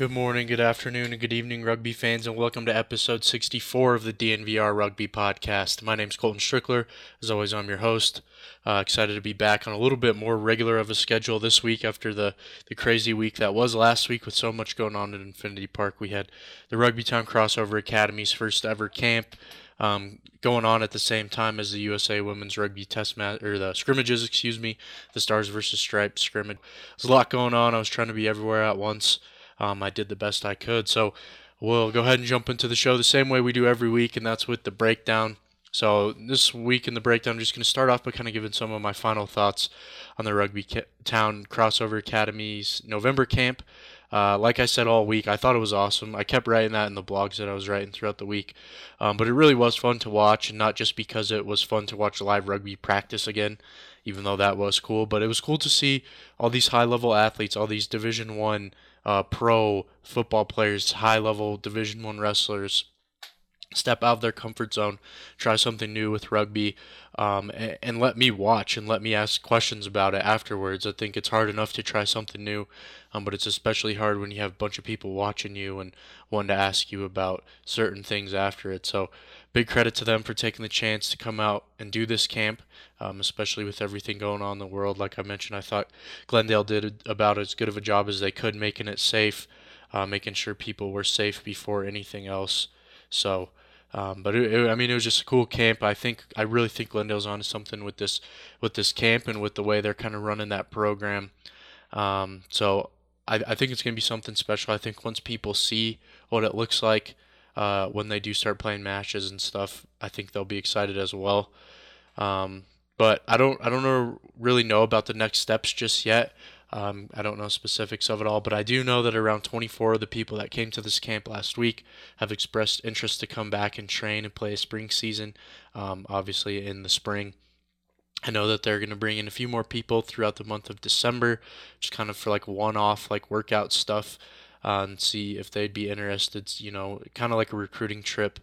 Good morning, good afternoon, and good evening, rugby fans, and welcome to episode 64 of the DNVR Rugby Podcast. My name's Colton Strickler. As always, I'm your host. Uh, excited to be back on a little bit more regular of a schedule this week after the, the crazy week that was last week with so much going on at Infinity Park. We had the Rugby Town Crossover Academy's first ever camp um, going on at the same time as the USA Women's Rugby Test match or the scrimmages, excuse me, the Stars versus Stripes scrimmage. There's a lot going on. I was trying to be everywhere at once. Um, I did the best I could. So we'll go ahead and jump into the show the same way we do every week, and that's with the breakdown. So this week in the breakdown, I'm just going to start off by kind of giving some of my final thoughts on the Rugby Town Crossover Academy's November camp. Uh, like I said all week, I thought it was awesome. I kept writing that in the blogs that I was writing throughout the week. Um, but it really was fun to watch, and not just because it was fun to watch live rugby practice again, even though that was cool, but it was cool to see all these high level athletes, all these Division One uh, pro football players, high level Division One wrestlers step out of their comfort zone, try something new with rugby, um, and, and, let me watch and let me ask questions about it afterwards. I think it's hard enough to try something new, um, but it's especially hard when you have a bunch of people watching you and wanting to ask you about certain things after it. So, big credit to them for taking the chance to come out and do this camp, um, especially with everything going on in the world. Like I mentioned, I thought Glendale did about as good of a job as they could, making it safe, uh, making sure people were safe before anything else. So, um, but it, it, I mean, it was just a cool camp. I think I really think Glendale's on something with this with this camp and with the way they're kind of running that program. Um, so I, I think it's going to be something special. I think once people see what it looks like uh, when they do start playing matches and stuff, I think they'll be excited as well. Um, but I don't I don't know, really know about the next steps just yet. Um, I don't know specifics of it all, but I do know that around 24 of the people that came to this camp last week have expressed interest to come back and train and play a spring season, um, obviously in the spring. I know that they're going to bring in a few more people throughout the month of December, just kind of for like one off, like workout stuff, uh, and see if they'd be interested, you know, kind of like a recruiting trip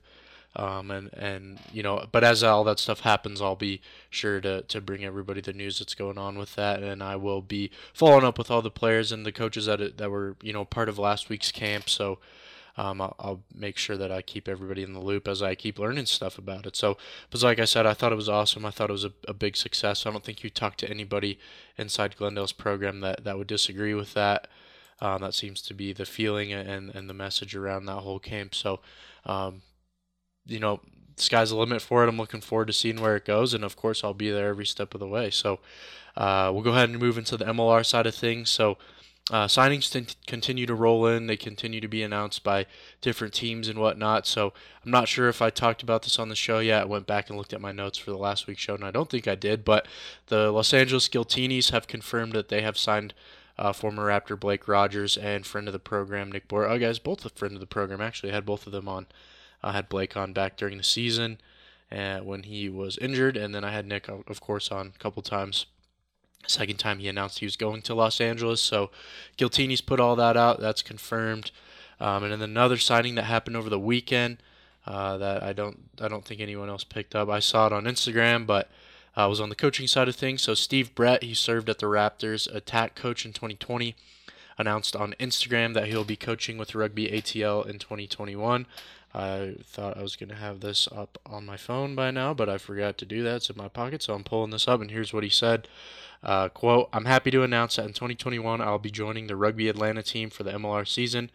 um, and and you know, but as all that stuff happens, I'll be sure to to bring everybody the news that's going on with that, and I will be following up with all the players and the coaches that that were you know part of last week's camp. So. Um, I'll, I'll, make sure that I keep everybody in the loop as I keep learning stuff about it. So, but like I said, I thought it was awesome. I thought it was a, a big success. I don't think you talk to anybody inside Glendale's program that, that would disagree with that. Um, that seems to be the feeling and, and the message around that whole camp. So, um, you know, sky's the limit for it. I'm looking forward to seeing where it goes, and of course, I'll be there every step of the way. So, uh, we'll go ahead and move into the MLR side of things. So, uh, signings t- continue to roll in. They continue to be announced by different teams and whatnot. So, I'm not sure if I talked about this on the show yet. I went back and looked at my notes for the last week's show, and I don't think I did. But the Los Angeles Giltinis have confirmed that they have signed. Uh, former Raptor Blake Rogers and friend of the program Nick Boer. Oh, guys, both a friend of the program. Actually, I had both of them on I had Blake on back during the season uh, when he was injured, and then I had Nick, of course, on a couple times. Second time he announced he was going to Los Angeles, so Giltini's put all that out. That's confirmed. Um, and then another signing that happened over the weekend uh, that I don't I don't think anyone else picked up. I saw it on Instagram, but uh, was on the coaching side of things. So Steve Brett, he served at the Raptors attack coach in 2020 announced on Instagram that he'll be coaching with Rugby ATL in 2021. I thought I was going to have this up on my phone by now, but I forgot to do that. It's in my pocket, so I'm pulling this up, and here's what he said. Uh, quote, I'm happy to announce that in 2021 I'll be joining the Rugby Atlanta team for the MLR season.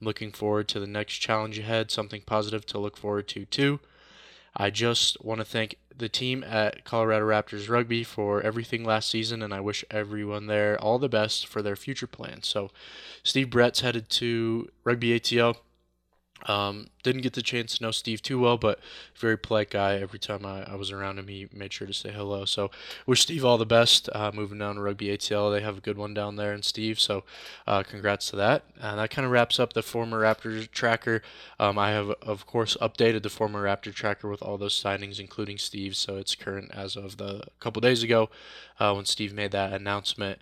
I'm looking forward to the next challenge ahead, something positive to look forward to too. I just want to thank the team at Colorado Raptors Rugby for everything last season, and I wish everyone there all the best for their future plans. So, Steve Brett's headed to Rugby ATL um, didn't get the chance to know Steve too well, but very polite guy. Every time I, I was around him, he made sure to say hello. So wish Steve all the best. Uh, moving down to Rugby ATL, they have a good one down there, and Steve. So uh, congrats to that. And that kind of wraps up the former Raptors tracker. Um, I have of course updated the former Raptor tracker with all those signings, including Steve. So it's current as of the couple days ago uh, when Steve made that announcement.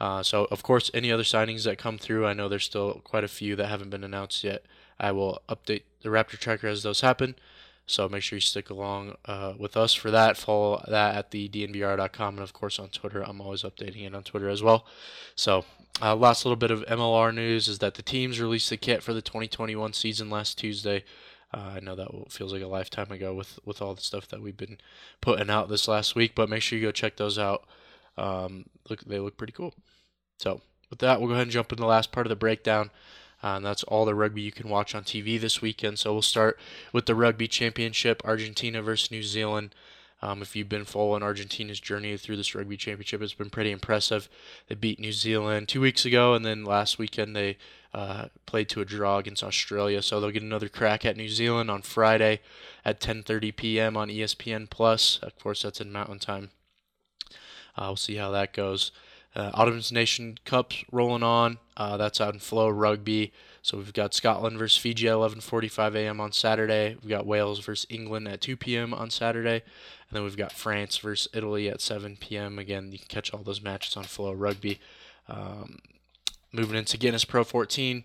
Uh, so of course, any other signings that come through, I know there's still quite a few that haven't been announced yet. I will update the Raptor tracker as those happen. So make sure you stick along uh, with us for that. Follow that at the dnvr.com and of course on Twitter. I'm always updating it on Twitter as well. So uh, last little bit of MLR news is that the teams released the kit for the 2021 season last Tuesday. Uh, I know that feels like a lifetime ago with, with all the stuff that we've been putting out this last week, but make sure you go check those out. Um, look, they look pretty cool. So with that, we'll go ahead and jump into the last part of the breakdown. Uh, and that's all the rugby you can watch on TV this weekend. So we'll start with the Rugby Championship, Argentina versus New Zealand. Um, if you've been following Argentina's journey through this rugby championship, it's been pretty impressive. They beat New Zealand two weeks ago, and then last weekend they uh, played to a draw against Australia. So they'll get another crack at New Zealand on Friday at 10:30 p.m. on ESPN Plus. Of course, that's in Mountain Time. Uh, we'll see how that goes. Uh, Autumn's Nation Cup's rolling on. Uh, that's out in FloRugby. So we've got Scotland versus Fiji at 11:45 a.m. on Saturday. We've got Wales versus England at 2 p.m. on Saturday, and then we've got France versus Italy at 7 p.m. Again, you can catch all those matches on FloRugby. Um, moving into Guinness Pro 14,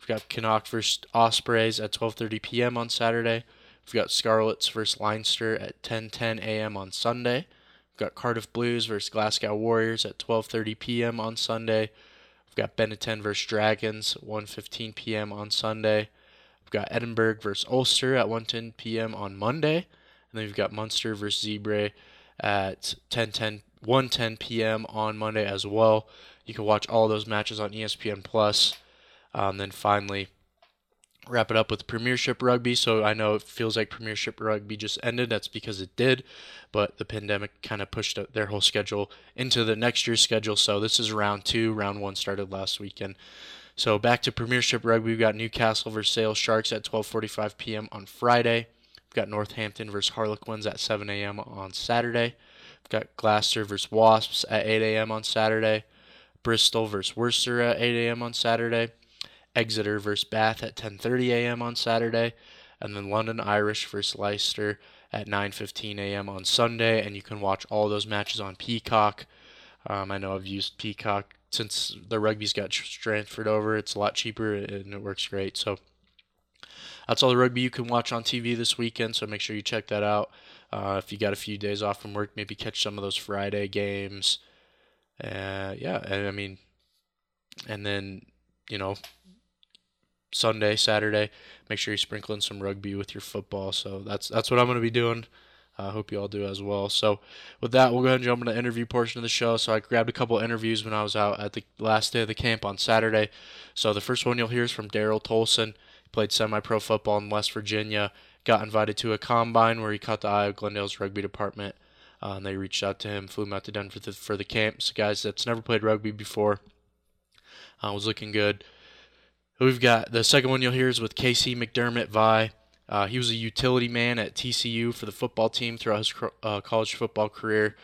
we've got Connacht versus Ospreys at 12:30 p.m. on Saturday. We've got Scarlets versus Leinster at 10:10 a.m. on Sunday. We've got Cardiff Blues versus Glasgow Warriors at 12:30 p.m. on Sunday. We've got Benetton versus Dragons 1:15 p.m. on Sunday. We've got Edinburgh versus Ulster at 1:10 p.m. on Monday, and then we've got Munster versus Zebre at 10:10 1:10 p.m. on Monday as well. You can watch all those matches on ESPN Plus. Um, then finally, wrap it up with Premiership Rugby. So I know it feels like Premiership Rugby just ended. That's because it did, but the pandemic kind of pushed their whole schedule into the next year's schedule. So this is round two. Round one started last weekend. So back to Premiership Rugby, we've got Newcastle versus Sale Sharks at 12:45 p.m. on Friday. We've got Northampton versus Harlequins at 7 a.m. on Saturday. We've got Gloucester versus Wasps at 8 a.m. on Saturday. Bristol versus Worcester at 8 a.m. on Saturday. Exeter versus Bath at 10:30 a.m. on Saturday, and then London Irish versus Leicester at 9:15 a.m. on Sunday. And you can watch all those matches on Peacock. Um, I know I've used Peacock since the rugby's got transferred over. It's a lot cheaper and it works great. So that's all the rugby you can watch on TV this weekend. So make sure you check that out. Uh, if you got a few days off from work, maybe catch some of those Friday games. Uh, yeah, I mean, and then you know Sunday, Saturday. Make sure you sprinkle in some rugby with your football. So that's that's what I'm going to be doing. I uh, hope you all do as well. So, with that, we'll go ahead and jump into the interview portion of the show. So, I grabbed a couple interviews when I was out at the last day of the camp on Saturday. So, the first one you'll hear is from Daryl Tolson. He played semi pro football in West Virginia, got invited to a combine where he caught the eye of Glendale's rugby department. Uh, and they reached out to him, flew him out to Denver for the, for the camp. So, guys that's never played rugby before, uh, was looking good. We've got the second one you'll hear is with Casey McDermott Vi. Uh, he was a utility man at TCU for the football team throughout his uh, college football career.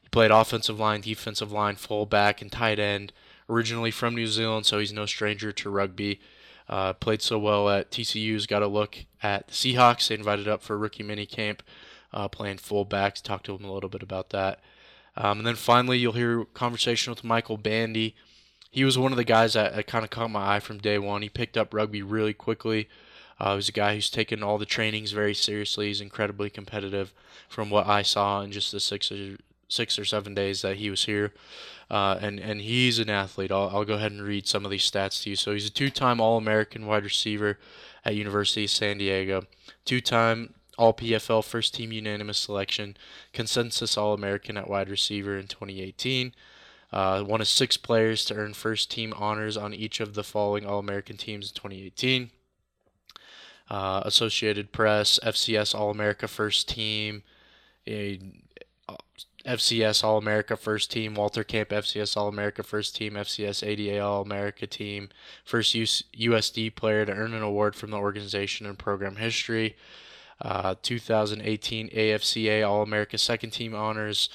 He played offensive line, defensive line, fullback, and tight end. Originally from New Zealand, so he's no stranger to rugby. Uh, played so well at TCU's got a look at the Seahawks. They invited up for rookie mini camp, uh, playing fullbacks. Talk to him a little bit about that. Um, and then finally, you'll hear conversation with Michael Bandy he was one of the guys that, that kind of caught my eye from day one. He picked up rugby really quickly. Uh, he's a guy who's taken all the trainings very seriously. He's incredibly competitive from what I saw in just the six or, six or seven days that he was here. Uh, and, and he's an athlete. I'll, I'll go ahead and read some of these stats to you. So he's a two time All American wide receiver at University of San Diego, two time All PFL first team unanimous selection, consensus All American at wide receiver in 2018. Uh, one of six players to earn first team honors on each of the following All American teams in 2018. Uh, Associated Press, FCS All America First Team, a, FCS All America First Team, Walter Camp FCS All America First Team, FCS ADA All America Team, first US, USD player to earn an award from the organization in program history. Uh, 2018 AFCA All America Second Team honors,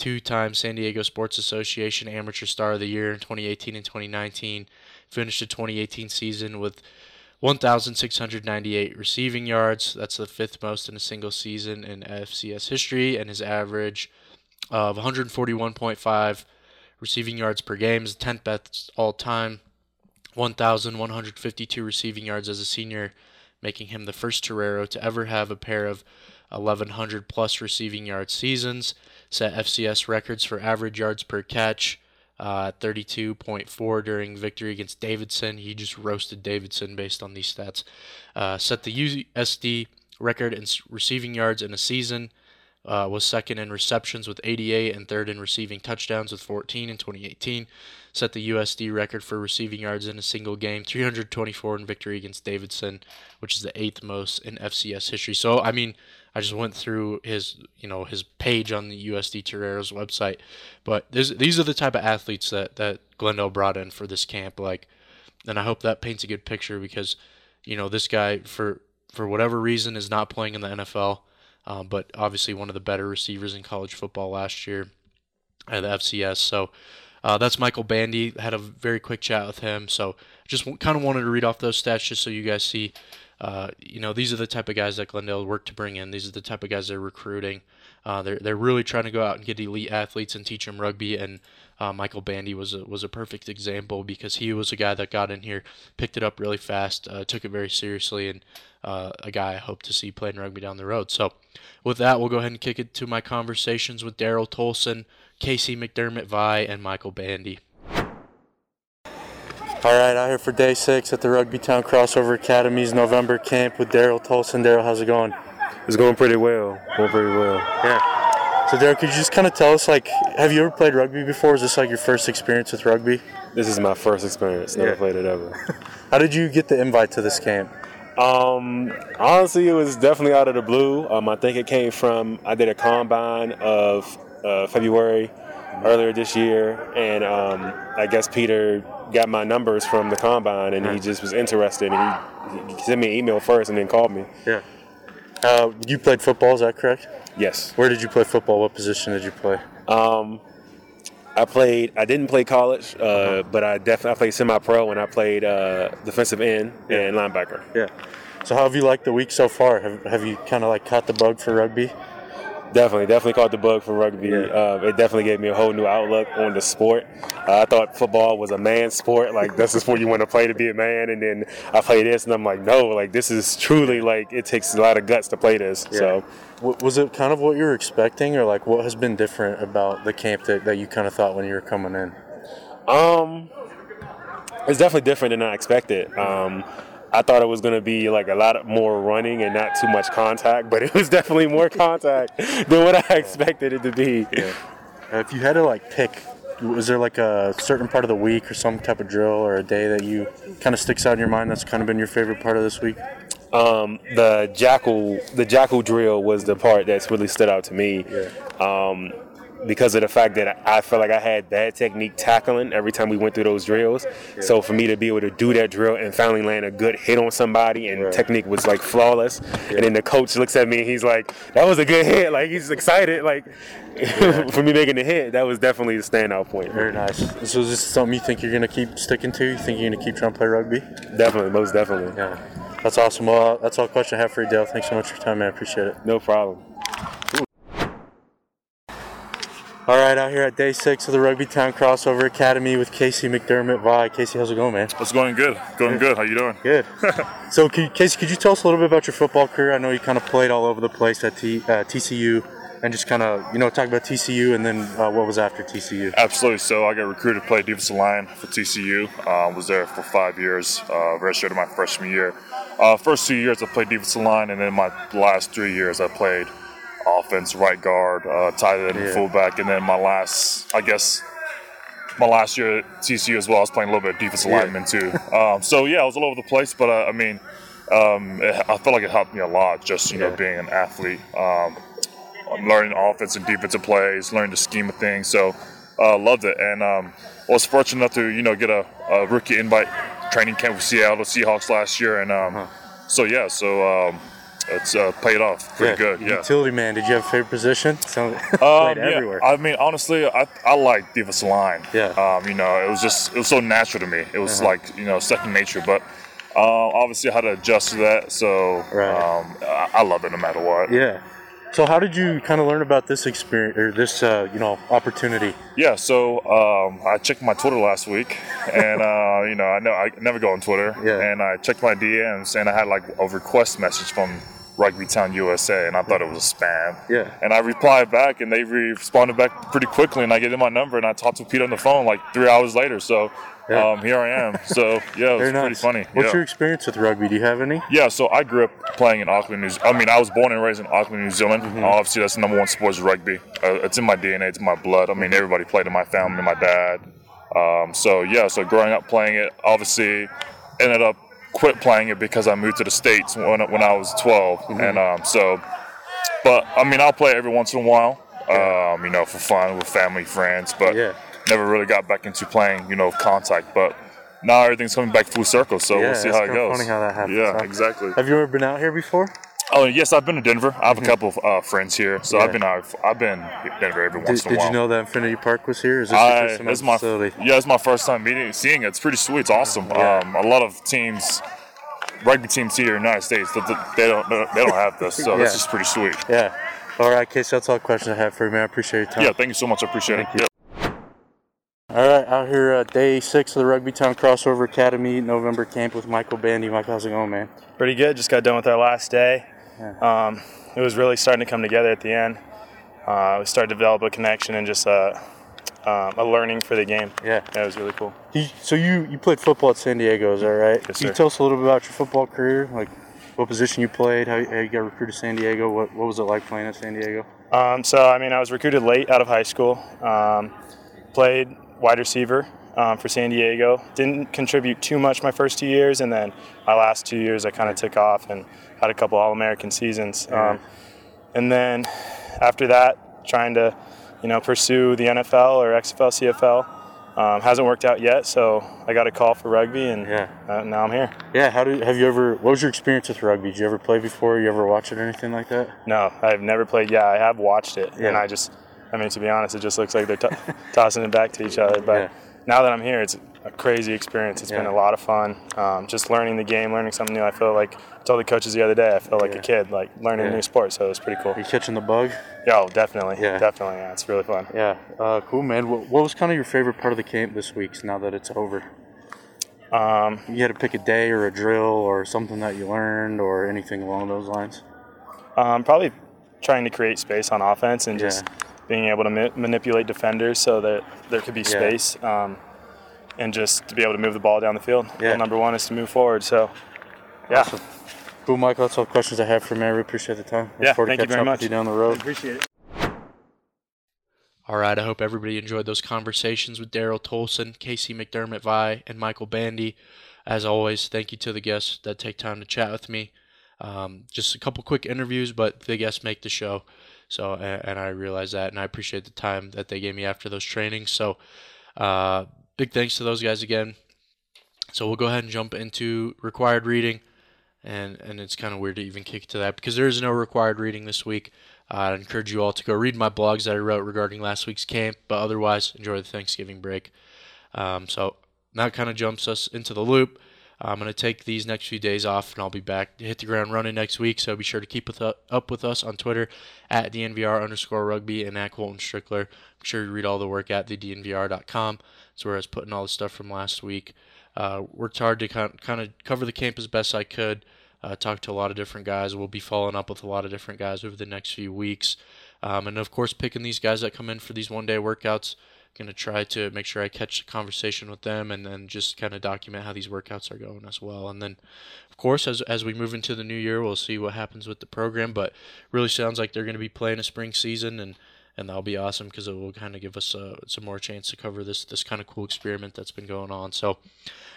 two-time San Diego Sports Association Amateur Star of the Year in 2018 and 2019. Finished the 2018 season with 1,698 receiving yards. That's the fifth most in a single season in FCS history, and his average of 141.5 receiving yards per game is the 10th best all time. 1,152 receiving yards as a senior making him the first Torero to ever have a pair of 1,100 plus receiving yard seasons, set FCS records for average yards per catch. Uh, 32.4 during victory against Davidson. He just roasted Davidson based on these stats. Uh, set the USD record in receiving yards in a season. Uh, was second in receptions with 88 and third in receiving touchdowns with 14 in 2018. Set the USD record for receiving yards in a single game, 324 in victory against Davidson, which is the eighth most in FCS history. So, I mean, I just went through his, you know, his page on the USD Torero's website. But these are the type of athletes that that Glendale brought in for this camp. Like, and I hope that paints a good picture because, you know, this guy for for whatever reason is not playing in the NFL, um, but obviously one of the better receivers in college football last year at the FCS. So. Uh, that's Michael Bandy. Had a very quick chat with him, so just kind of wanted to read off those stats just so you guys see uh, you know, these are the type of guys that Glendale worked to bring in. These are the type of guys they're recruiting. Uh, they're they're really trying to go out and get elite athletes and teach them rugby. And uh, Michael Bandy was a, was a perfect example because he was a guy that got in here, picked it up really fast, uh, took it very seriously, and uh, a guy I hope to see playing rugby down the road. So, with that, we'll go ahead and kick it to my conversations with Daryl Tolson, Casey McDermott Vi, and Michael Bandy. All right, out here for day six at the Rugby Town Crossover Academy's November camp with Daryl Tolson. Daryl, how's it going? It's going pretty well. Going pretty well. Yeah. So, Daryl, could you just kind of tell us, like, have you ever played rugby before? Is this like your first experience with rugby? This is my first experience. Never yeah. played it ever. How did you get the invite to this camp? Um, honestly, it was definitely out of the blue. Um, I think it came from I did a combine of uh, February earlier this year, and um, I guess Peter got my numbers from the combine, and he just was interested, and he, he sent me an email first, and then called me. Yeah. Uh, you played football, is that correct? Yes. Where did you play football? What position did you play? Um, I played. I didn't play college, uh, uh-huh. but I definitely I played semi-pro, and I played uh, defensive end yeah. and linebacker. Yeah. So how have you liked the week so far? Have, have you kind of like caught the bug for rugby? Definitely, definitely caught the bug for rugby. Yeah. Uh, it definitely gave me a whole new outlook on the sport. Uh, I thought football was a man sport, like that's the sport you want to play to be a man. And then I play this, and I'm like, no, like this is truly like it takes a lot of guts to play this. Yeah. So, was it kind of what you were expecting, or like what has been different about the camp that, that you kind of thought when you were coming in? Um, it's definitely different than I expected. Um, I thought it was going to be like a lot more running and not too much contact, but it was definitely more contact than what I expected it to be. Yeah. If you had to like pick, was there like a certain part of the week or some type of drill or a day that you kind of sticks out in your mind that's kind of been your favorite part of this week? Um, the jackal, the jackal drill was the part that's really stood out to me. Yeah. Um, because of the fact that I felt like I had bad technique tackling every time we went through those drills. So for me to be able to do that drill and finally land a good hit on somebody and right. technique was like flawless. Yeah. And then the coach looks at me and he's like, "That was a good hit." Like he's excited. Like yeah. for me making the hit, that was definitely the standout point. Very nice. So is this something you think you're gonna keep sticking to? You think you're gonna keep trying to play rugby? Definitely, most definitely. Yeah. That's awesome. Well, that's all the question I have for you, Dale. Thanks so much for your time, man. I appreciate it. No problem. All right, out here at day six of the Rugby Town Crossover Academy with Casey McDermott. Vi, Casey, how's it going, man? It's going good. Going good. good. How you doing? Good. so, could, Casey, could you tell us a little bit about your football career? I know you kind of played all over the place at T, uh, TCU, and just kind of you know talk about TCU and then uh, what was after TCU. Absolutely. So, I got recruited to play defensive line for TCU. Uh, was there for five years. Uh, redshirted my freshman year. Uh, first two years I played defensive line, and then my last three years I played offense, right guard, uh, tight end, yeah. fullback, and then my last, I guess, my last year at TCU as well, I was playing a little bit of defensive yeah. lineman too. Um, so yeah, I was all over the place, but uh, I mean, um, it, I felt like it helped me a lot, just you yeah. know, being an athlete, um, learning offense and defensive plays, learning the scheme of things. So uh, loved it, and um, I was fortunate enough to you know get a, a, rookie invite training camp with Seattle Seahawks last year, and um, uh-huh. so yeah, so um, it's uh, paid off pretty yeah. good. Yeah. Utility man. Did you have a favorite position? um, yeah. everywhere. I mean, honestly, I, I like defensive line. Yeah. Um, you know, it was just it was so natural to me. It was uh-huh. like you know second nature. But uh, obviously, I had to adjust to that. So right. um, I, I, love it no matter what. Yeah. So how did you kind of learn about this experience or this uh, you know opportunity? Yeah, so um, I checked my Twitter last week, and uh, you know I know I never go on Twitter, Yeah. and I checked my DMs, and I had like a request message from Rugby Town USA, and I thought it was a spam. Yeah. And I replied back, and they responded back pretty quickly, and I gave them my number, and I talked to Pete on the phone like three hours later. So Yeah. um, here I am. So yeah, it was Very pretty funny. What's yeah. your experience with rugby? Do you have any? Yeah, so I grew up playing in Auckland, New Zealand. I mean, I was born and raised in Auckland, New Zealand. Mm-hmm. Obviously, that's the number one sport is rugby. Uh, it's in my DNA, it's in my blood. I mean, everybody played in my family, my dad. Um, so, yeah, so growing up playing it, obviously ended up quit playing it because I moved to the States when, when I was 12. Mm-hmm. And um, so, but I mean, I'll play every once in a while, um, you know, for fun with family, friends, but Yeah. never really got back into playing, you know, contact. But now everything's coming back full circle, so Yeah, we'll see how it goes. funny how that happens, Yeah, huh? exactly. Have you ever been out here before? Oh yes, I've been to Denver. I have a couple of uh, friends here, so Yeah. I've been out. I've been to Denver every Did, once in a while. did you know that Infinity Park was here? Is this I, your first time it's my facility? yeah, it's my first time meeting, seeing it. It's pretty sweet. It's awesome. Yeah. Um, a lot of teams, rugby teams here in the United States, they, they don't they don't have this, so this Yeah. is pretty sweet. Yeah. All right, Casey, that's all the questions I have for you, man. I appreciate your time. Yeah, thank you so much. I appreciate Thank it. you. Yeah. All right, out here uh, day six of the Rugby Town Crossover Academy November camp with Michael Bandy. Michael, how's it going, man? pretty good. Just got done with our last day. Um, it was really starting to come together at the end. Uh, we started to develop a connection and just uh, um, a learning for the game. Yeah. That was really cool. You, so you, you played football at San Diego, is that right? Yes, Can you tell us a little bit about your football career? Like what position you played, how, how you got recruited to San Diego, what, what was it like playing at San Diego? Um, so, I mean, I was recruited late out of high school. Um, played wide receiver um, for San Diego. Didn't contribute too much my first two years, and then my last two years I kind of took off and had a couple All American seasons. Um, and then after that, trying to, you know, pursue the NFL or XFL, CFL. Um, hasn't worked out yet, so I got a call for rugby, and Yeah. uh, now I'm here. Yeah, how did have you ever? What was your experience with rugby? Did you ever play before? You ever watch it or anything like that? No, I've never played. Yeah, I have watched it, Yeah. and I just, I mean, to be honest, it just looks like they're t- tossing it back to each other. But Yeah. Now that I'm here, it's a crazy experience. It's been a lot of fun. Um, just learning the game, learning something new. I feel like I told the coaches the other day, I feel like Yeah. a kid, like learning Yeah. a new sport. So it was pretty cool. Are you catching the bug? Yeah, oh, definitely, Yeah. definitely. Yeah, it's really fun. Yeah, uh, cool, man. What, what was kind of your favorite part of the camp this week? Now that it's over, Um, you had to pick a day or a drill or something that you learned or anything along those lines. um, probably trying to create space on offense and just Yeah. Being able to ma- manipulate defenders so that there could be Yeah. space. Um, and just to be able to move the ball down the field. Yeah. Rule number one is to move forward. So, yeah. Awesome. Cool, Michael. That's all the questions I have for me. I really appreciate the time. Look Yeah, forward to thank you catching very up much. with you down the road. Appreciate it. All right, I hope everybody enjoyed those conversations with Daryl Tolson, Casey McDermott Vi, and Michael Bandy. As always, thank you to the guests that take time to chat with me. Um, just a couple quick interviews, but the guests make the show. So, and, and I realize that, and I appreciate the time that they gave me after those trainings. So, uh, big thanks to those guys again. So we'll go ahead and jump into required reading, and and it's kind of weird to even kick to that because there is no required reading this week. Uh, I encourage you all to go read my blogs that I wrote regarding last week's camp, but otherwise enjoy the Thanksgiving break. Um, so that kind of jumps us into the loop. I'm going to take these next few days off, and I'll be back to hit the ground running next week. So be sure to keep with, uh, up with us on Twitter at DNVR underscore rugby and at Colton Strickler. Be sure you read all the work at thednvr.com. That's where I was putting all the stuff from last week. Uh, worked hard to kind kind of cover the camp as best I could. Uh, talked to a lot of different guys. We'll be following up with a lot of different guys over the next few weeks. Um, and of course, picking these guys that come in for these one day workouts. Going to try to make sure I catch the conversation with them and then just kind of document how these workouts are going as well. And then, of course, as, as we move into the new year, we'll see what happens with the program. But really sounds like they're going to be playing a spring season and and that'll be awesome because it will kind of give us uh, some more chance to cover this this kind of cool experiment that's been going on. So,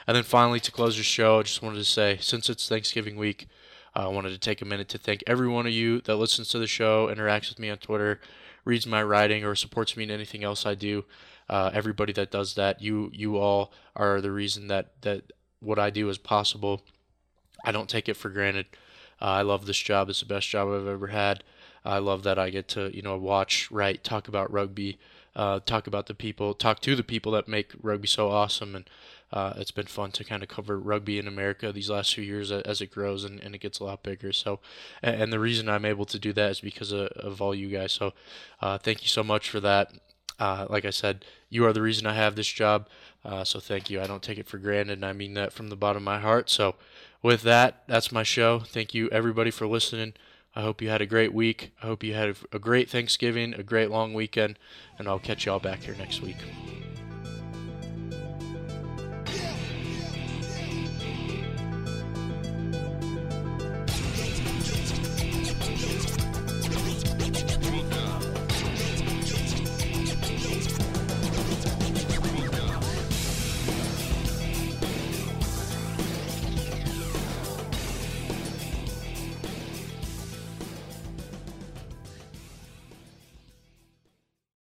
and then finally to close the show, I just wanted to say since it's Thanksgiving week, I wanted to take a minute to thank every one of you that listens to the show, interacts with me on Twitter, reads my writing, or supports me in anything else I do. Uh, everybody that does that, you you all are the reason that that what I do is possible. I don't take it for granted. Uh, I love this job. It's the best job I've ever had. I love that I get to, you know, watch, write, talk about rugby, uh, talk about the people, talk to the people that make rugby so awesome, and uh, it's been fun to kind of cover rugby in America these last few years as it grows and, and it gets a lot bigger. So, and, the reason I'm able to do that is because of, of all you guys. So, uh, thank you so much for that. Uh, like I said, you are the reason I have this job. Uh, so thank you. I don't take it for granted, and I mean that from the bottom of my heart. So, with that, that's my show. Thank you, everybody, for listening. I hope you had a great week. I hope you had a great Thanksgiving, a great long weekend, and I'll catch y'all back here next week.